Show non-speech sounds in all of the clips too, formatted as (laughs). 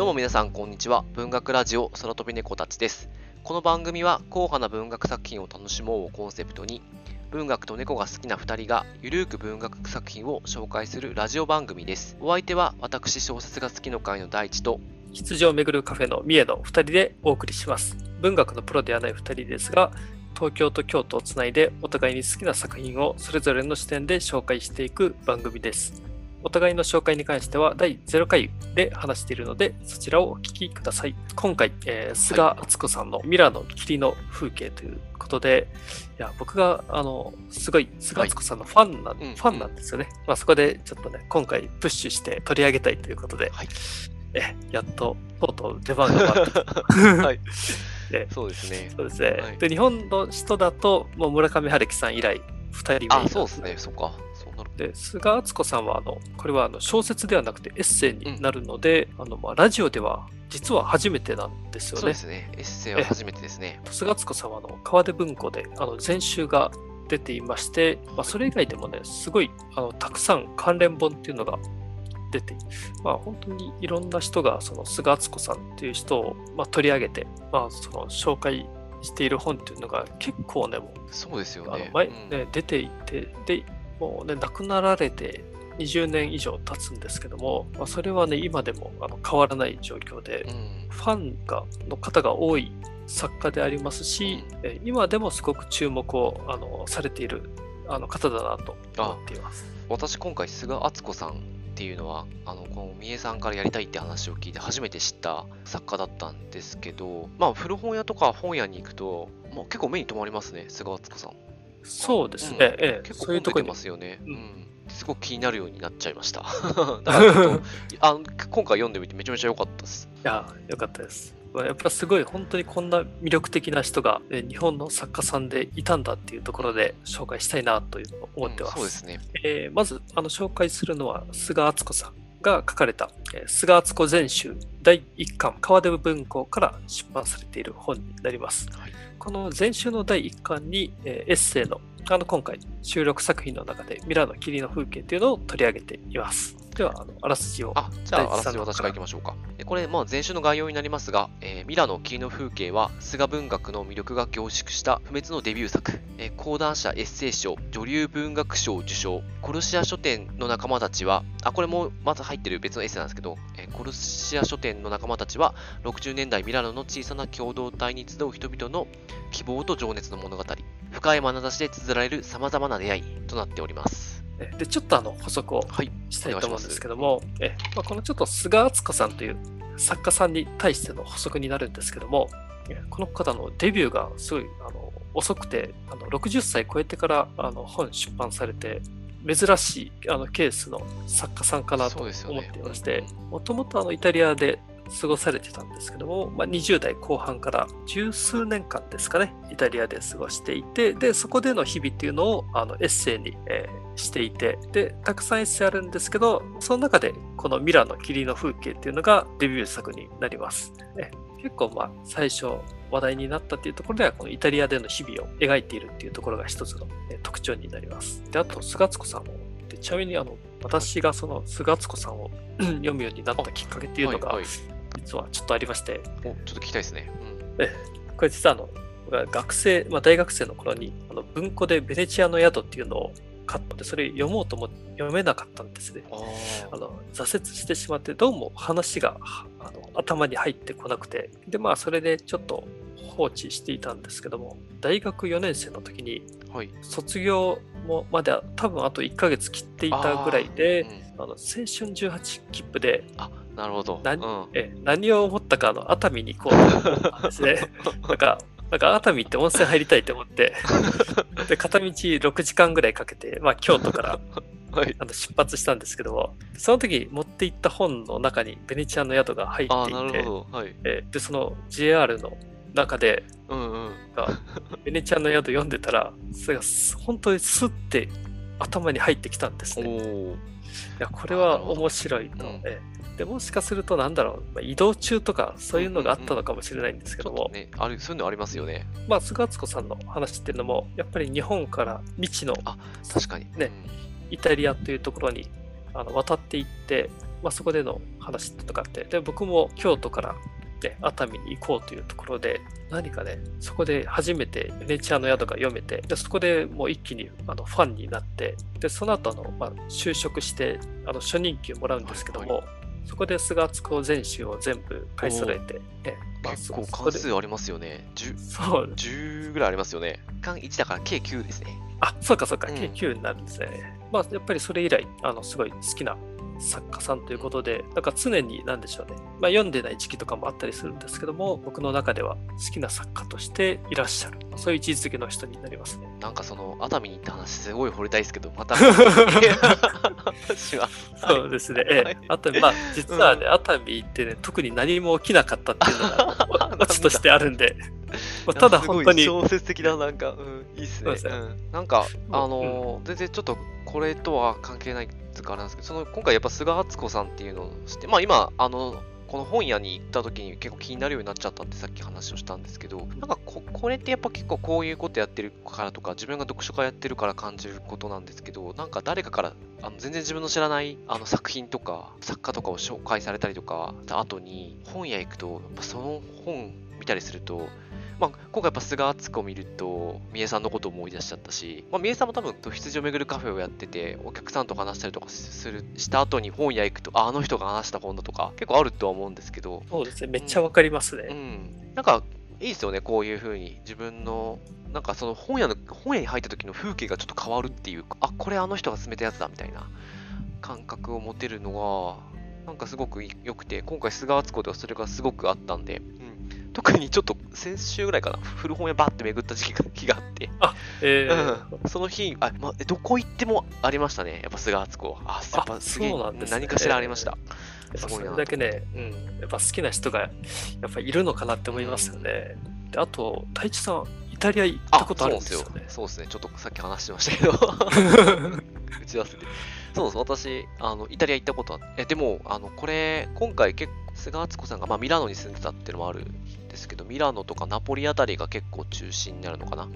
どうも皆さんこんにちは。文学ラジオ空飛び猫たちです。この番組は硬派な文学作品を楽しもうをコンセプトに、文学と猫が好きな2人がゆるーく文学作品を紹介するラジオ番組です。お相手は私小説が好きの会の大地と、羊をめぐるカフェの三重の2人でお送りします。文学のプロではない2人ですが、東京と京都をつないでお互いに好きな作品をそれぞれの視点で紹介していく番組です。お互いの紹介に関しては第0回で話しているので、そちらをお聞きください。今回、えー菅敦子さんのミラの霧の風景ということで、いや僕があのすごい菅敦子さんのファンな、うんファンなんですよね。まあ、そこでちょっとね、今回プッシュして取り上げたいということで、はいえやっととうとう出番が回ってきた (laughs) はい (laughs) でそうですね。そうですね、はいで日本の人だともう村上春樹さん以来2人目あ、そうですね。そっか。で菅敦子さんはあのこれはあの小説ではなくてエッセイになるので、あのまあ、ラジオでは実は初めてなんですよねそうですね。エッセイは初めてですね。菅敦子さんはあの川出文庫であの全集が出ていまして、まあ、それ以外でもねすごいあのたくさん関連本っていうのが出て、まあ、本当にいろんな人がその菅敦子さんっていう人を、まあ、取り上げて、まあ、その紹介している本っていうのが結構ねもそうですよね。ね出ていてでもうね亡くなられて20年以上経つんですけども、まあ、それはね今でもあの変わらない状況で、うん。ファンがの方が多い作家でありますし、え今でもすごく注目をあのされているあの方だなと思っています。私今回菅敦子さんっていうのはあのこの三重さんからやりたいって話を聞いて初めて知った作家だったんですけどまあ古本屋とか本屋に行くと、まあ、結構目に留まりますね菅敦子さんそうですね、うん。ええ。結構そういうところに。本出てますよね、ううん。んすごく気になるようになっちゃいました。だから今回読んでみてめちゃめちゃ良かったです。いや、よかったです。まあやっぱすごい本当にこんな魅力的な人がえ日本の作家さんでいたんだっていうところで紹介したいなというのを思ってます。うんそうですね。えーまずあの紹介するのは菅敦子さんが書かれた、えー菅敦子全集第1巻川出文庫から出版されている本になります。はいこの全集の第1巻に、えーエッセイのあの今回収録作品の中でミラの霧の風景というのを取り上げています。ではあのあらすじを。あ、じゃあ、あらすじ私からいきましょうか。でこれ、まあ、前週の概要になりますが、えーミラの霧の風景は、菅文学の魅力が凝縮した不滅のデビュー作、えー講談社エッセイ賞、女流文学賞受賞、コシア書店の仲間たちは、あ、これもまず入ってる別のエッセイなんですけど、えーコルシア書店の仲間たちは、60年代ミラノの小さな共同体に集う人々の希望と情熱の物語、深い眼差しで綴られる様々な出会いとなっております。えでちょっとあの補足をはい。したいと思うんですけども、えまあ、このちょっと菅敦子さんという作家さんに対しての補足になるんですけども、えこの方のデビューがすごいあの遅くてあの60歳超えてからあの本出版されて珍しいあのケースの作家さんかなと思っていましてもともとイタリアで過ごされてたんですけども、まあ、20代後半から十数年間ですかねイタリアで過ごしていてでそこでの日々っていうのをあのエッセイに、えーしていてでたくさんエッセイあるんですけどその中でこのミラの霧の風景っていうのがデビュー作になります。え結構まあ最初話題になったっていうところではこのイタリアでの日々を描いているっていうところが一つのえー特徴になります。であと菅敦子さんもでちなみにあの私がその菅敦子さんを (clears throat) 読むようになったきっかけっていうのがはいはい。実はちょっとありまして、お、ちょっと聞きたいですね。うん。これ実はあの学生、まあ、大学生の頃にあの文庫でベネチアの宿っていうのを買ってそれ読もうとも読めなかったんですね。ああの挫折してしまってどうも話がはあの頭に入ってこなくてでまあそれでちょっと放置していたんですけども大学4年生の時に。卒業もまで多分あと1ヶ月切っていたぐらいであーうんあの青春18切符であ、なるほど。なうんえ何を思ったかあの熱海に行こうと思ったんですね。(laughs) なんかなんか熱海って温泉入りたいと思って (laughs) で片道6時間ぐらいかけて、まあ、京都からはい。あの出発したんですけどもその時持って行った本の中にベネチアの宿が入っていて。はい。えでその JR の中でうんうん。がベネチアの宿読んでたらそれがす本当にスッて頭に入ってきたんですおね。いお。やこれは面白いと。でもしかするとなんだろう、まあ、移動中とかそういうのがあったのかもしれないんですけども、ちょっとね、ある、そういうのありますよね。まあ菅敦子さんの話っていうのもやっぱり日本から未知のあ確かに。ねイタリアというところにあの渡っていってまあ、そこでの話とかあってで僕も京都から、ね、熱海に行こうというところで何かねそこで初めてベネチアの宿が読めてでそこでもう一気にあのファンになってでその後あの、まあ、就職してあの初任給もらうんですけども、はいそこで菅敦子全集を全部買い揃えて、ねまあ結構関数ありますよね。10, そう10ぐらいありますよね。間1だから計9ですね。あ、そうかそうか、うん計9になるんですね。まあ、やっぱりそれ以来、あの、すごい好きな作家さんということで、なんか常に、なんでしょうね、まあ、読んでない時期とかもあったりするんですけども、僕の中では好きな作家としていらっしゃる、そういう位置づけの人になりますね。なんかその熱海に行った話すごい掘りたいですけど、また。(laughs) そうですね。えはい。え、あと、まあ、実はね、熱海行ってね、特に何も起きなかったっていうのが、(laughs) オチとしてあるんで、まあただ本当に小説的な、なんか、うん、いいっすね。うん、なんか、あのー全然ちょっとこれとは関係ないっていうかあれな。んですけど、その今回やっぱ菅敦子さんっていうのを知って、まあ今、あの、この本屋に行った時に結構気になるようになっちゃったってさっき話をしたんですけど、なんかここれってやっぱ結構こういうことやってるからとか、自分が読書家やってるから感じることなんですけど、なんか誰かからあの全然自分の知らないあの作品とか作家とかを紹介されたりとかした後に本屋行くと、やっぱその本見たりすると、まあ、今回やっぱ菅敦子を見ると、三重さんのことを思い出しちゃったし、まあ、三重さんも多分、羊を巡るカフェをやってて、お客さんと話したりとかするした後に本屋行くと、あ、あの人が話した本だとか、結構あるとは思うんですけど、そうですね、めっちゃわかりますうね。ん、なんか、いいですよね、こういう風に自分の、なんかその本屋の、本屋に入った時の風景がちょっと変わるっていうか、あ、これあの人が勧めたやつだみたいな感覚を持てるのが、なんかすごく良くて、今回菅敦子ではそれがすごくあったんで、うん、特にちょっと先週ぐらいかな、古本屋バーって巡った時期が日があって、えーうん、その日、あ、ま、どこ行ってもありましたね、やっぱ菅敦子は。あ、やっぱすげえそうなんですね何かしらありました。やっぱそれだけね、うん、やっぱ好きな人がやっぱいるのかなって思いますよね。であと、太一さん、イタリア行ったことあるんですよね。そうですね。ちょっとさっき話してましたけど、(laughs) 打ち合わせて。そうです。私、あの、イタリア行ったことあって、えでも、あの、これ、今回結構、菅敦子さんが、まあ、ミラノに住んでたっていうのもあるんですけど、ミラノとかナポリあたりが結構中心になるのかな、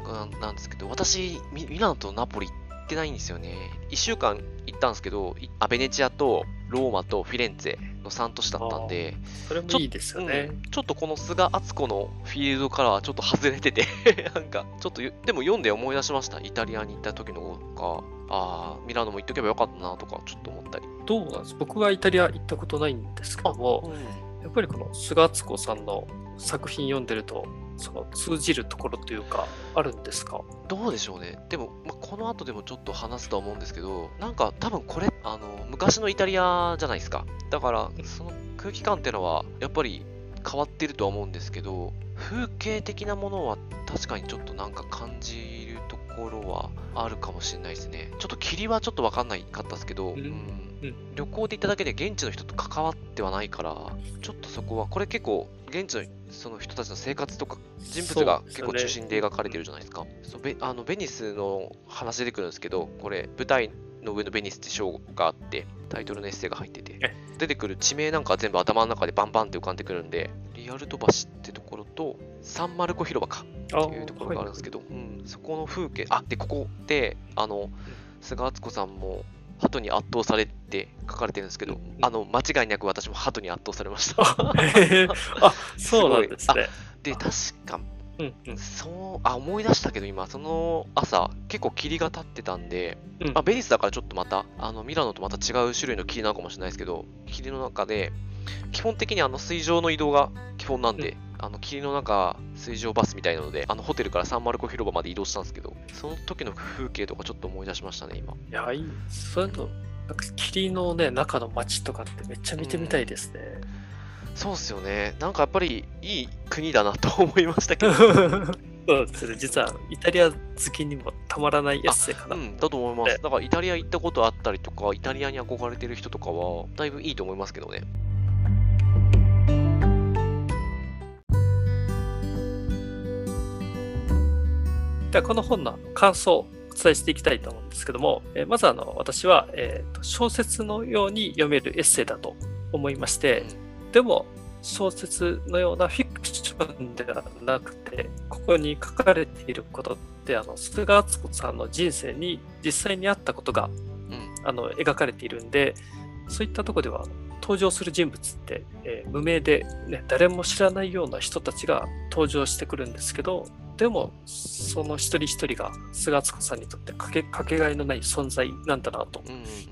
なんですけど、私、ミミラノとナポリ行ってないんですよね。1週間行ったんですけど、いあベネチアとローマとフィレンツェの3都市だったんで、それもいいですよね。うんちょっとこの菅敦子のフィールドからはちょっと外れてて (laughs) なんかちょっとゆでも読んで思い出しました。イタリアに行った時のかあーミラノも行っとけばよかったなとかちょっと思ったり。どうなんです僕はイタリア行ったことないんですけども、やっぱりこの菅敦子さんの作品読んでると、その通じるところというか、あるんですか？どうでしょうね。でも、まあ、この後でもちょっと話すとは思うんですけどなんか多分これあの昔のイタリアじゃないですか。だからその空気感ってのはやっぱり変わってるとは思うんですけど風景的なものは確かにちょっとなんか感じるところはあるかもしれないですね。ちょっと霧はちょっと分かんないかったですけど、うん。うん。旅行で行っただけで現地の人と関わってはないからちょっとそこはこれ結構現地のその人たちの生活とか人物が結構中心で描かれてるじゃないですか。そうベあのベニスの話出てくるんですけどこれ舞台の上のベニスって章があってタイトルのエッセイが入っててえ。出てくる地名なんかは全部頭の中でバンバンって浮かんでくるんでリアルト橋ってところとサンマルコ広場かあっていうところがあるんですけど、うん、そこの風景、あで、ここで、あの、菅敦子さんも、鳩に圧倒されて書かれてるんですけど、うんあの、間違いなく私も鳩に圧倒されました。あ、そうなんですね。(laughs) で、確か、うんうん。そう、あ、思い出したけど、今、その朝、結構霧が立ってたんで、うん。まあ、ベニスだからちょっとまた、あの、ミラノとまた違う種類の霧なのかもしれないですけど、霧の中で、基本的にあの水上の移動が基本なんで、あの霧の中、水上バスみたいなので、あのホテルからサンマルコ広場まで移動したんですけど、その時の風景とかちょっと思い出しましたね、今。いや、いい。そういうの、なんか霧のね、中の街とかってめっちゃ見てみたいですね。そうっすよね。なんかやっぱりいい国だなと思いましたけど。そうですね。実はイタリア好きにもたまらないエッセイかな。うん、だと思いまねす。だからイタリア行ったことあったりとか、イタリアに憧れてる人とかは、だいぶいいと思いますけどね。ではこの本の感想をお伝えしていきたいと思うんですけども、えーまずあの私は、えーと小説のように読めるエッセイだと思いまして、でも小説のようなフィクションではなくてここに書かれていることってあの菅敦子さんの人生に実際にあったことがうん。あの描かれているんでそういったところでは登場する人物って、えー無名で、ね、誰も知らないような人たちが登場してくるんですけど、でも、その一人一人が菅敦子さんにとってかけかけがえのない存在なんだなと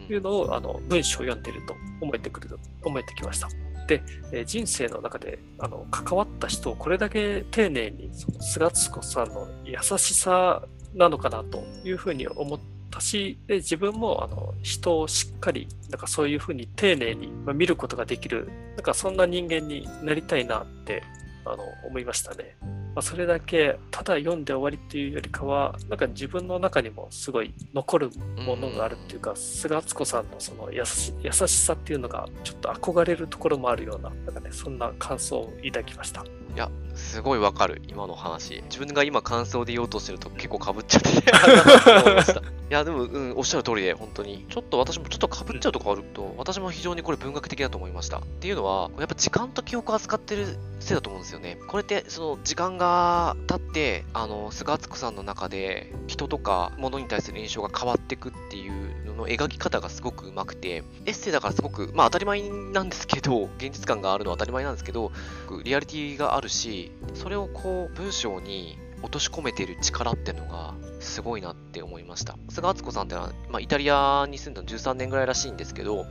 いうのをあの文章を読んでいると思えてくる思えてきました。で、えー人生の中であの関わった人をこれだけ丁寧にその菅敦子さんの優しさなのかなというふうに思ったしで自分もあの人をしっかりなんかそういうふうに丁寧にまあ見ることができるなんかそんな人間になりたいなってあの思いましたね。まあ、それだけただ読んで終わりっていうよりかはなんか自分の中にもすごい残るものがあるっていうか、菅敦子さんのその優し優しさっていうのがちょっと憧れるところもあるようななんか、ね、そんな感想を抱きました。いや、すごいわかる、今の話。自分が今感想で言おうとしてると結構かぶっちゃってて、思いました。いや、でも、うん、おっしゃる通りで、本当に。ちょっと私もちょっとかぶっちゃうとこあると、私も非常にこれ文学的だと思いました。っていうのは、やっぱ時間と記憶を扱ってるせいだと思うんですよね。これって、その時間が経って、あの、菅敦子さんの中で、人とか物に対する印象が変わっていくっていうのの描き方がすごくうまくて、エッセイだからすごく、まあ当たり前なんですけど、現実感があるのは当たり前なんですけど、リアリティがあるし、それをこう文章に落とし込めてる力っていうのがすごいなって思いました。菅敦子さんってのは、まあ、イタリアに住んだの13年ぐらいらしいんですけど、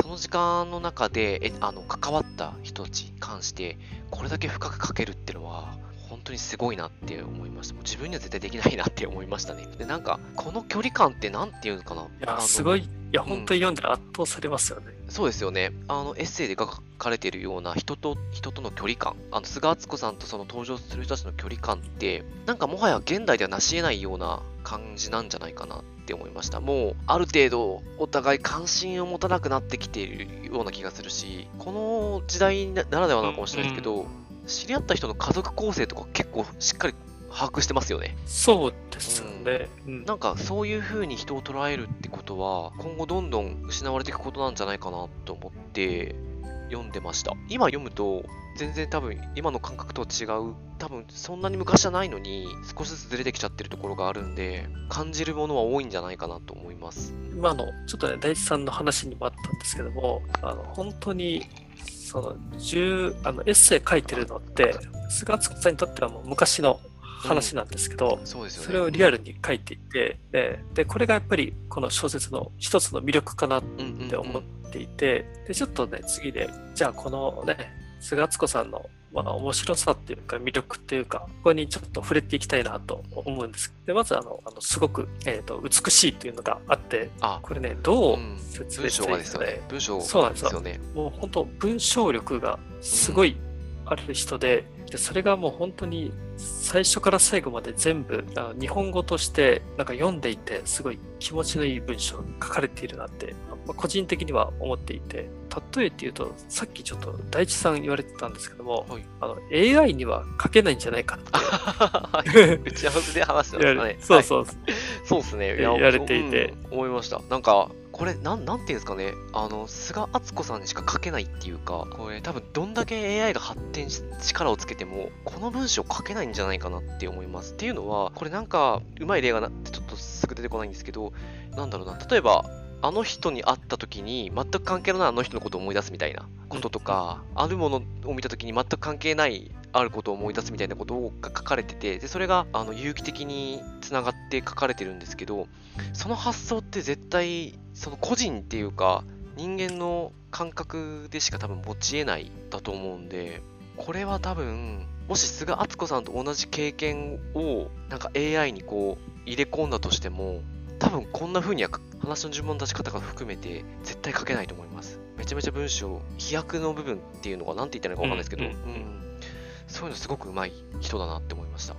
その時間の中でえあの関わった人たちに関して、これだけ深く書けるっていうのは、本当にすごいなって思いました。もう自分には絶対できないなって思いましたね。で、なんか、この距離感ってなんていうのかな。いやすごいいや本当に読んで圧倒されますよね。そうですよね。あの、エッセイで書かれているような人と人との距離感。あの、菅敦子さんとその登場する人たちの距離感って、なんかもはや現代では成し得ないような感じなんじゃないかなって思いました。もう、ある程度、お互い関心を持たなくなってきているような気がするし、この時代なならではなのかもしれないですけど、知り合った人の家族構成とか結構しっかり把握してますよね。そうですよね。うんなんかそういう風に人を捉えるってことは今後どんどん失われていくことなんじゃないかなと思って読んでました。今読むと全然多分今の感覚とは違う。多分そんなに昔じゃないのに少しずつずれてきちゃってるところがあるんで感じるものは多いんじゃないかなと思います。今のちょっとね大地さんの話にもあったんですけどもあの本当にその10あのエッセイ書いてるのって菅敦子さんにとってはもう昔の話なんですけど、そうですよね。それをリアルに書いていてででこれがやっぱりこの小説の一つの魅力かなっうんうんうん。て思っていて、でちょっとね次でじゃあこのね菅敦子さんの、まあ、面白さっていうか魅力っていうかここにちょっと触れていきたいなと思うんです。でまずあのあのすごく、えー、と美しいというのがあってあ。これねどううん。説明したらいいですかね。文章そうなんですよ。よねもう本当文章力がすごいある人で,、でそれがもう本当に最初から最後まで全部日本語としてなんか読んでいてすごい気持ちのいい文章が書かれているなって、まあ個人的には思っていて例えて言うとさっきちょっと大地さん言われてたんですけども、はい。あの AI には書けないんじゃないかって。はい。打ち合わせで話してま言したね。(laughs) われそうそう、そうですね。言われていて。うん思いました。なんか、これ、なん、なんていうんですかね。あの、菅敦子さんにしか書けないっていうか、これ多分どんだけ AI が発展し、力をつけても、この文章書けないんじゃないかなって思います。っていうのは、これなんか、うまい例がなってちょっとすぐ出てこないんですけど、なんだろうな。例えば、あの人に会った時に全く関係のないあの人のことを思い出すみたいなこととか、あるものを見た時に全く関係ないあることを思い出すみたいなことが書かれてて、でそれがあの有機的につながって書かれてるんですけど、その発想って絶対、その個人っていうか、人間の感覚でしか多分持ち得ないだと思うんで、これは多分、もし菅敦子さんと同じ経験をなんか AI にこう入れ込んだとしても、多分こんな風には話の順番の出し方が含めて絶対書けないと思います。めちゃめちゃ文章、飛躍の部分っていうのが何て言ったらいいのかわかんないですけど、ううんんそういうのすごくうまい人だなって思いました。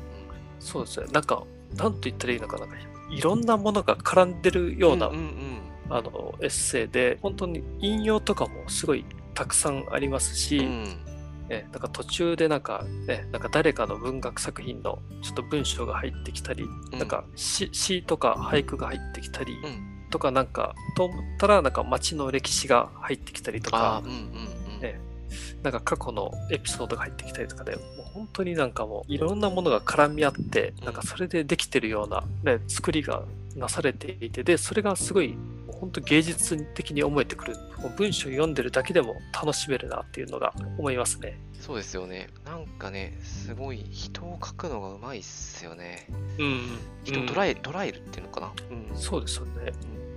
そうですねなんかなんと言ったらいいのかな。いろんなものが絡んでるような、うんうんあのエッセイで、本当に引用とかもすごいたくさんありますし、うん。うんね、なんか途中でなんか、ね、なんか誰かの文学作品のちょっと文章が入ってきたり、うん。なんか詩詩とか俳句が入ってきたり、うん。とかなんか、と思ったらなんか街の歴史が入ってきたりとかあー、うんうんうん。ねなんか過去のエピソードが入ってきたりとかで、もう本当になんかもういろんなものが絡み合って、うん。なんかそれでできてるような、ね、作りがなされていて、で、それがすごい、本当芸術的に思えてくる。文章読んでるだけでも楽しめるなっていうのが思いますね。そうですよね。なんかね、すごい人を描くのがうまいっすよね。うん。人を捉え、捉えるっていうのかな？うん。そうですよね。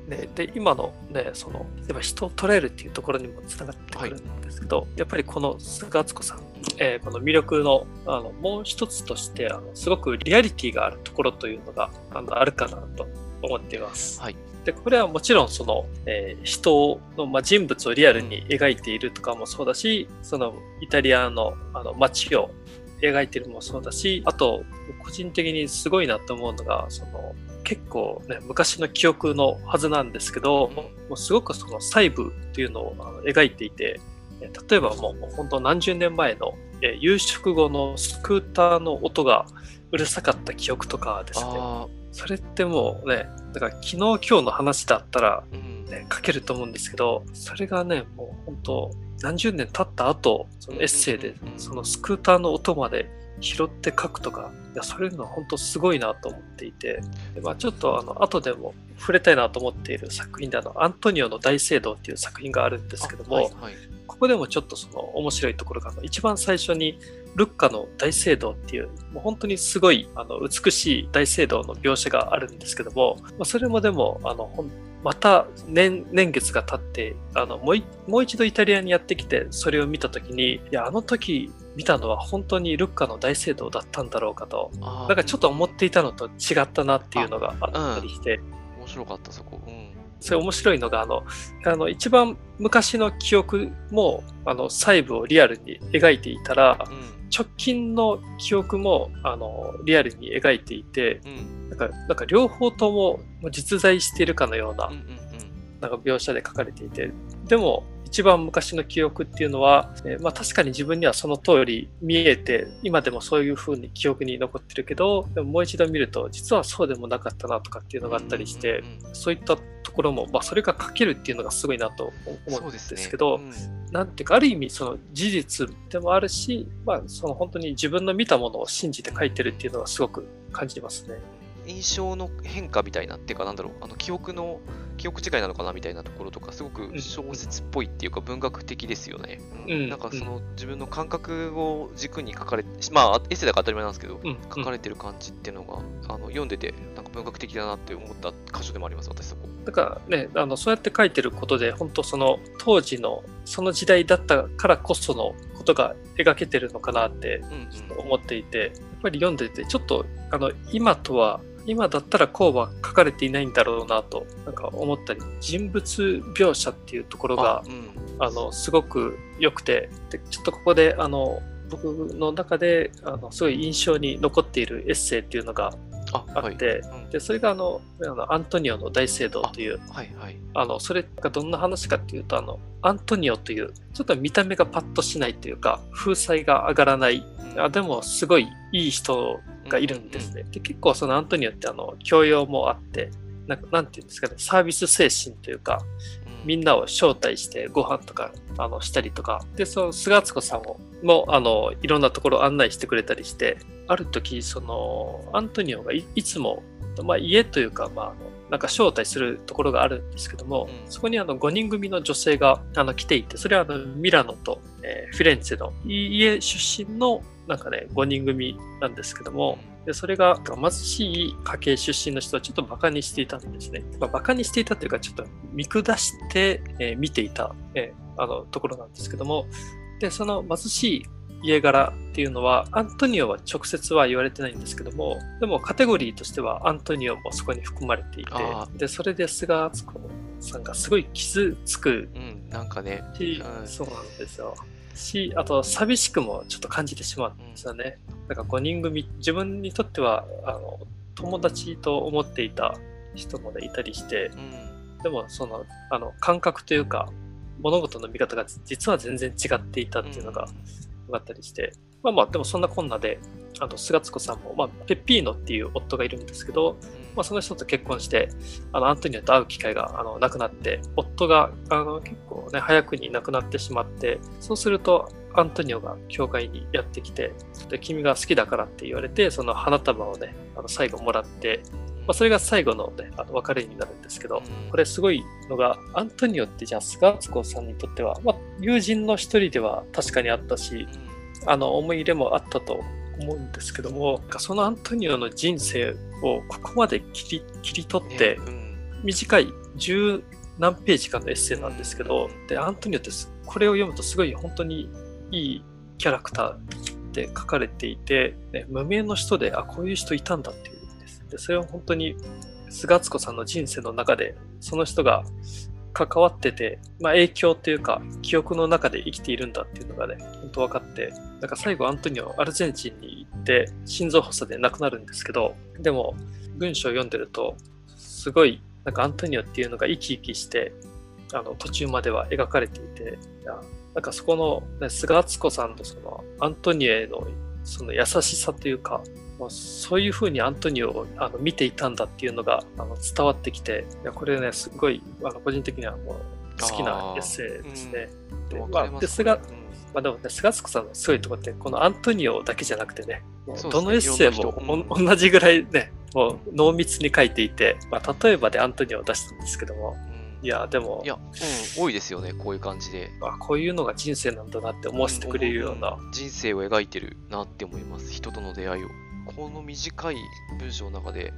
ね、で今のねそのやっぱ人を捉えるっていうところにもつながってくるんですけど、やっぱりこの菅敦子さん、えーこの魅力のあのもう一つとしてあのすごくリアリティがあるところというのがあのあるかなと思っています。はい。でこれはもちろんその、えー人の、まあ、人物をリアルに描いているとかもそうだし、そのイタリアのあの街を描いてるのもそうだしあと個人的にすごいなと思うのがその結構ね昔の記憶のはずなんですけど、うん。もうすごくその細部っていうのをあの描いていてえー例えばもう本当何十年前の、えー夕食後のスクーターの音がうるさかった記憶とかですね。あそれってもうねだから昨日今日の話だったら。ね、書けると思うんですけど、それがね、もう本当、何十年経った後、そのエッセイでそのスクーターの音まで拾って書くとか、いや、そういうのは本当すごいなと思っていて、でまあ、ちょっとあの、後でも触れたいなと思っている作品で、あの、アントニオの大聖堂っていう作品があるんですけども、はいはい。ここでもちょっとその面白いところが、一番最初に、ルッカの大聖堂っていう、もう本当にすごいあの美しい大聖堂の描写があるんですけども、まあ、それもでも、あのまた年年月が経ってあのもうい、もう一度イタリアにやってきて、それを見たときに、いや、あの時見たのは本当にルッカの大聖堂だったんだろうかと、なんかちょっと思っていたのと違ったなっていうのがあったりして、面白かった、そこ。うん。それ面白いのが、あの、あの一番昔の記憶も、あの、細部をリアルに描いていたら、うん。直近の記憶も、あの、リアルに描いていて、うん。なんか、なんか両方とも実在しているかのようなうん。う、ん。なんか描写で書かれていて、でも、一番昔の記憶っていうのは、えーまあ確かに自分にはその通り見えて、今でもそういう風に記憶に残ってるけど、でももう一度見ると、実はそうでもなかったなとかっていうのがあったりして、そういったところも、まあ、それが書けるっていうのがすごいなと思うんでそうですね。すけど、うん。なんていうか、ある意味、その事実でもあるし、まあ、その本当に自分の見たものを信じて書いてるっていうのはすごく感じますね。印象の変化みたいなっていうかなんだろうあの記憶の記憶違いなのかなみたいなところとかすごくん。小説っぽいっていうか文学的ですよね、うん。うん。なんかその自分の感覚を軸に書かれまあエッセイだから当たり前なんですけど、うん、書かれてる感じっていうのが、あの読んでてなんか文学的だなって思った箇所でもあります私そこ。だからね、あのそうやって書いてることで、本当その当時のその時代だったからこそのことが描けてるのかなってうんうん。思っていて、やっぱり読んでて、ちょっとあの今とは、今だったらこうは書かれていないんだろうなとなんか思ったり、人物描写っていうところがあうん。あのすごく良くて。でちょっとここであの僕の中であのすごい印象に残っているエッセイっていうのがあはい。あって、うん。でそれがあのあのアントニオの大聖堂というはいはい。あのそれがどんな話かっていうとあのアントニオというちょっと見た目がパッとしないというか風采が上がらない。うん。あでもすごいいい人がいるんですね。で結構そのアントニオってあの教養もあってなんかなんていうんですかねサービス精神というかうん。みんなを招待してご飯とかあのしたりとか。でその菅敦子さんをもあのいろんなところ案内してくれたりしてある時そのアントニオがいいつも、まあ、家というか、まあ、あのなんか招待するところがあるんですけども、うん。そこにあの5人組の女性があの来ていてそれはあのミラノと、えーフィレンツェの家出身のなんかね5人組なんですけども、でそれが貧しい家系出身の人はちょっとバカにしていたんですね。まあ、バカにしていたというか、ちょっと見下して、えー見ていた、えーあのところなんですけども、でその貧しい家柄っていうのは、アントニオは直接は言われてないんですけども、でもカテゴリーとしてはアントニオもそこに含まれていてあ、でそれで菅敦子さんがすごい傷つくうんなんかねし、うんそうなんですよ。し、あと寂しくもちょっと感じてしまうんですよね。なんか5人組、自分にとってはあの友達と思っていた人も、ね、いたりして、うん。でもそのあの感覚というか、物事の見方が実は全然違っていたっていうのが分かったりして、まあまあ、でもそんなこんなで、あの菅津子さんも、まあ、ペッピーノっていう夫がいるんですけど、まあ、その人と結婚して、あのアントニオと会う機会があのなくなって、夫があの結構ね、早くに亡くなってしまって、そうすると、アントニオが教会にやってきて、で君が好きだからって言われて、その花束をね、あの最後もらって、まあ、それが最後の,、ね、あの別れになるんですけど、うん。これすごいのが、アントニオってじゃあ菅敦子さんにとっては、まあ、友人の一人では確かにあったし、あの思い入れもあったと思うんですけども、そのアントニオの人生をここまで切り切り取って、短い十何ページかのエッセイなんですけど、で、アントニオってすこれを読むとすごい本当にいいキャラクターで書かれていて、ね、無名の人で、あ、こういう人いたんだっていうんです。で、それは本当に菅敦子さんの人生の中で、その人が関わってて、まあ、影響というか、記憶の中で生きているんだっていうのがね、本当分かって、なんか最後アントニオ、アルゼンチンに行って、心臓発作で亡くなるんですけど、でも、文章を読んでると、すごい、なんかアントニオっていうのが生き生きして、あの途中までは描かれていて、いやなんかそこの、ね、菅敦子さんのそのアントニオへのその優しさというか、そういうふうにアントニオをあの見ていたんだっていうのがあの伝わってきて、いやこれね、すごいあの個人的にはもう好きなエッセイですね。でまあ、すで菅うん。まあでもね、菅敦子さんのすごいところって、このアントニオだけじゃなくてね、ね。どのエッセイもいろん同じぐらいね、もう濃密に書いていて、まあ、例えばでアントニオを出したんですけども、うん。いや、でもい、や、うん、多いですよね、こういう感じで。あこういうのが人生なんだなって思わせてくれるような、ん人生を描いてるなって思います。人との出会いを。この短い文章の中で、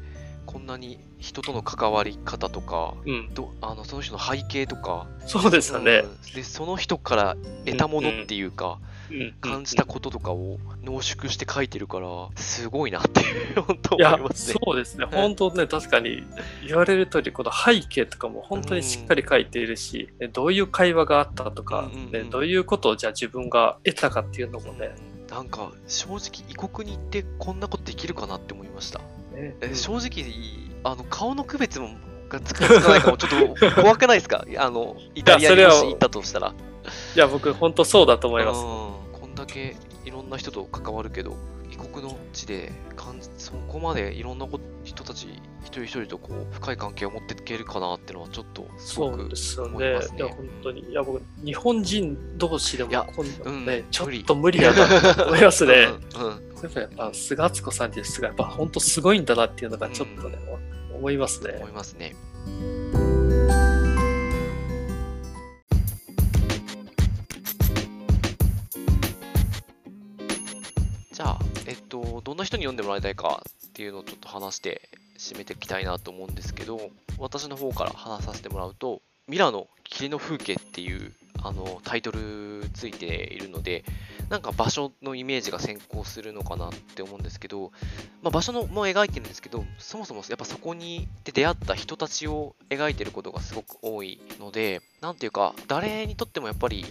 こんなに人との関わり方とか、うん、どあのその人の背景とか、そうですよね。うん。でその人から得たものっていうか、うん。感じたこととかを濃縮して書いてるから、すごいなっていう、本当思いますね。そうですね、はい。本当ね、確かに言われる通り、この背景とかも本当にしっかり書いているし、ねどういう会話があったとか、うんうんうん。ね、どういうことをじゃあ自分が得たかっていうのもね、なんか正直異国に行ってこんなことできるかなって思いました。ねえ正直あの顔の区別もがつくかつかないかもちょっと怖くないですか？(laughs) あのイタリアにもし行ったとしたら。いや、僕、本当そうだと思います。うんこんだけいろんな人と関わるけど異国の地でそこまでいろんなこ人たち一人一人とこう深い関係を持っていけるかなっていうのはちょっとすごくそうですね。いますね。いや、本当に。いや、僕、日本人同士でもいやこんなうんね、ちょっと無理だなと思いますね。うんうんやっぱやっぱ菅敦子さんっていう人がやっぱ本当すごいんだなっていうのがちょっとね、思いますね思。いますね。どんな人に読んでもらいたいかっていうのをちょっと話して締めていきたいなと思うんですけど、私の方から話させてもらうと、ミラノ霧の風景っていうあのタイトルついているので、なんか場所のイメージが先行するのかなって思うんですけど、まあ、場所のも描いてるんですけど、そもそもやっぱそこにで出会った人たちを描いてることがすごく多いので、なんていうか、誰にとってもやっぱり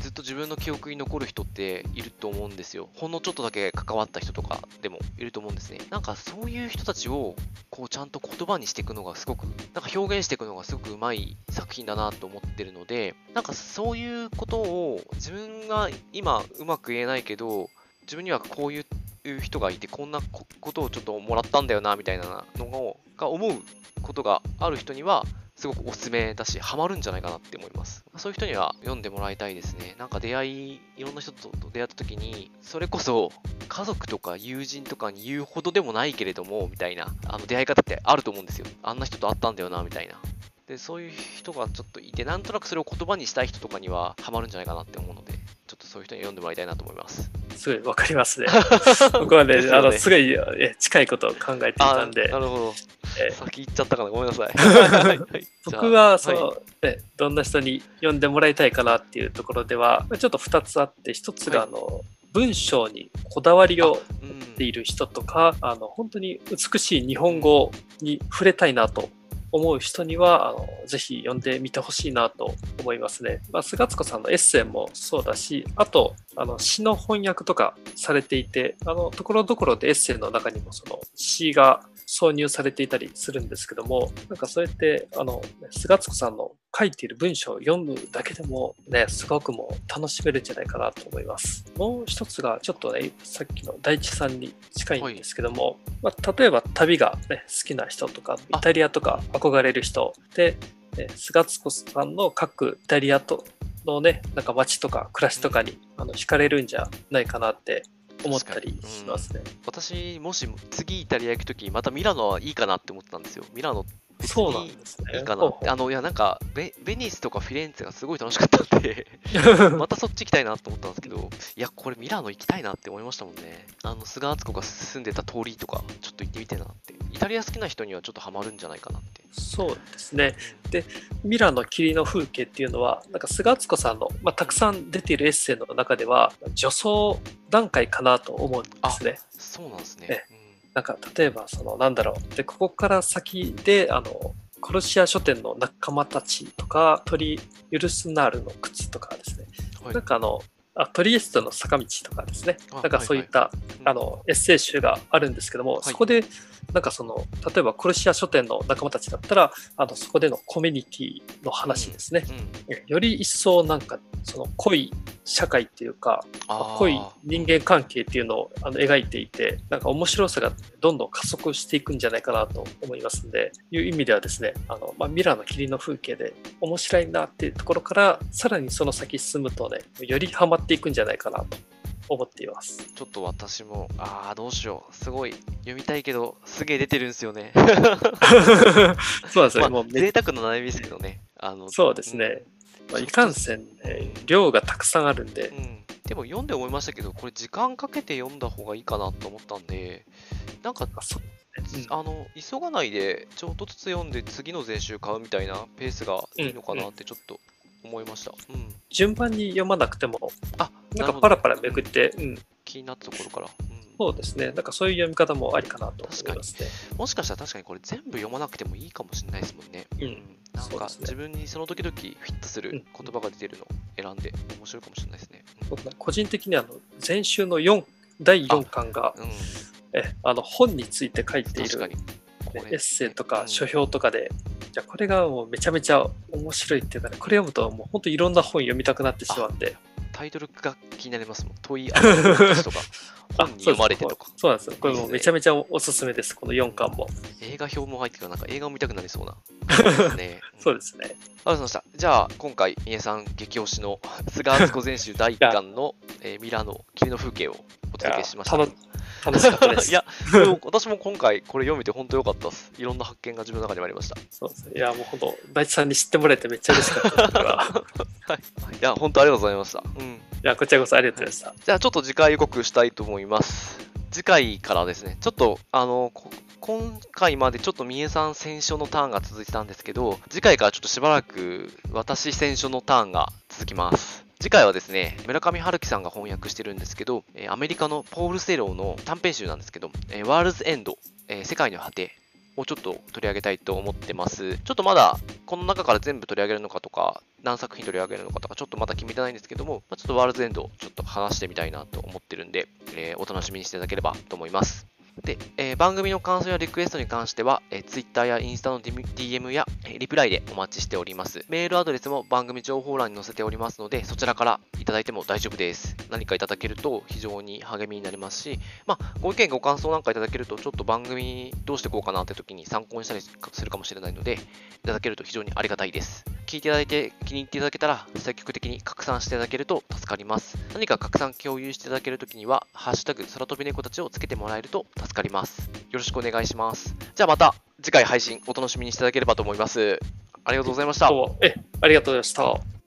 ずっと自分の記憶に残る人っていると思うんですよ。ほんのちょっとだけ関わった人とかでもいると思うんですね。なんかそういう人たちをこうちゃんと言葉にしていくのがすごく、なんか表現していくのがすごくうまい作品だなと思ってるので、なんかそういうことを自分が今うまく言えないけど、自分にはこういう人がいて、こんなことをちょっともらったんだよなみたいなのが思うことがある人には、すごくおすすめだし、ハマるんじゃないかなって思います。そういう人には読んでもらいたいですね。なんか出会い、いろんな人と出会った時に、それこそ家族とか友人とかに言うほどでもないけれども、みたいな、あの出会い方ってあると思うんですよ。あんな人と会ったんだよな、みたいな。で、そういう人がちょっといて、なんとなくそれを言葉にしたい人とかにはハマるんじゃないかなって思うので、ちょっとそういう人に読んでもらいたいなと思います。すごいわかりますね。(laughs) 僕はね、ねあの、すごいえ近いことを考えていたんでな、るほど。え先行っちゃったかな。ごめんなさい。(laughs) はい僕はその、ね、どんな人に読んでもらいたいかなっていうところでは、ちょっと2つあって、1つがあの、文章にこだわりをうん持っている人とか、あの本当に美しい日本語に触れたいなと思う人にはあのぜひ読んでみてほしいなと思いますね。まあ、菅津子さんのエッセイもそうだしあとあの詩の翻訳とかされていてあのところどころでエッセイの中にもその詩が挿入されていたりするんですけどもなんかそうやってあの菅津子さんの書いている文章を読むだけでもねすごくもう楽しめるんじゃないかなと思います。もう一つがちょっとねさっきの大地さんに近いんですけども、まあ、例えば旅が、ね、好きな人とかイタリアとか憧れる人で、え菅敦子さんの各イタリアとのねなんか街とか暮らしとかにあの惹かれるんじゃないかなって思ったりしますね。私、もし次イタリア行くとき、またミラノはいいかなって思ってたんですよ。ミラノそうなんですね。いいかなって。あの、いや、なんかベ、ベニスとかフィレンツェがすごい楽しかったんで、(laughs) またそっち行きたいなと思ったんですけど、いや、これミラノ行きたいなって思いましたもんね。あの、菅敦子が住んでた通りとか、ちょっと行ってみてえなって。イタリア好きな人にはちょっとハマるんじゃないかなって。そうですね。で、ミラノ霧の風景っていうのは、なんか菅敦子さんの、まあ、たくさん出ているエッセイの中では、女装段階かなと思うんですね。そうなんですね。えなんか例えばそのなんだろう。でここから先であのコシア書店の仲間たちとか鳥ユルスナールの靴とかですね、はい、なんかあのあトリエストの坂道とかですね。なんかそういった、はいはい、あのエッセイ集があるんですけども、はい、そこでなんかその例えばコルシア書店の仲間たちだったらあのそこでのコミュニティの話ですね、うんうん、より一層なんかその濃い社会っていうか濃い人間関係っていうのをあの描いていてなんか面白さがどんどん加速していくんじゃないかなと思いますんでいう意味ではですねあの、まあ、ミラの霧の風景で面白いなっていうところからさらにその先進むとねよりハマっていくんじゃないかなと思っています。ちょっと私も、ああ、どうしよう。すごい読みたいけど、すげえ出てるんですよね。(laughs) そうですね。まあ、もう贅沢な悩みですけどね。あのそうですね。うん、まあ、いかんせん、ね、量がたくさんあるんで、うん。でも読んで思いましたけど、これ時間かけて読んだ方がいいかなと思ったんで、なんか、あの急がないでちょっとずつ読んで次の全集買うみたいなペースがいいのかなってちょっと思いました。うん、順番に読まなくても、あなんかパラパラめくって、うん、気になったところから。うんそうですね。なんかそういう読み方もありかなと思いますね。もしかしたら確かにこれ全部読まなくてもいいかもしれないですもんね。うん。なんか自分にその時々フィットする言葉が出てるのを選んで面白いかもしれないですね。僕個人的にあの前週の4第4巻が、うん、えあの本について書いているエッセイとか書評とかで、じゃこれがもうめちゃめちゃ面白いっていうかね、これ読むともう本当いろんな本読みたくなってしまうんで。タイトルが気になりますもん。問い合わせとか、(laughs) 本に読まれてとか。そうなんですよ。これもめちゃめちゃおすすめです、この4巻も。映画表も入ってくるなんか映画を見たくなりそうな。(laughs) ね、そうですね。ありがとうございました。じゃあ、今回、皆さん激推しの菅敦子全集第1巻の、えー、ミラノ、霧の風景をお届けしました。楽しかったです。(laughs) いや、私も今回これ読めて本当良かったです。いろんな発見が自分の中にありました。そうですね。いや、もう本当、大地さんに知ってもらえてめっちゃ嬉しかった (laughs) はい。いや、本当ありがとうございました。うん。いや、こちらこそありがとうございました。じゃあ、ちょっと次回予告したいと思います。次回からですね、ちょっと、あの、今回までちょっと三重さん選書のターンが続いてたんですけど、次回からちょっとしばらく私選書のターンが続きます。次回はですね、村上春樹さんが翻訳してるんですけど、アメリカのポール・セローの短編集なんですけど、ワールズ・エンド、世界の果てをちょっと取り上げたいと思ってます。ちょっとまだこの中から全部取り上げるのかとか、何作品取り上げるのかとか、ちょっとまだ決めてないんですけども、ちょっとワールズ・エンドちょっと話してみたいなと思ってるんで、えー、お楽しみにしていただければと思います。で、えー、番組の感想やリクエストに関しては、えー、Twitter やインスタの DM や、え、リプライでお待ちしております。メールアドレスも番組情報欄に載せておりますので、そちらからいただいても大丈夫です。何かいただけると非常に励みになりますし、まあ、ご意見ご感想なんかいただけると、ちょっと番組どうしていこうかなって時に参考にしたりするかもしれないので、いただけると非常にありがたいです。聞いていただいて気に入っていただけたら、積極的に拡散していただけると助かります。何か拡散共有していただけるときには、ハッシュタグ空飛び猫たちをつけてもらえると助かります。よろしくお願いします。じゃあまた次回配信お楽しみにしていただければと思います。ありがとうございました。え、ありがとうございました。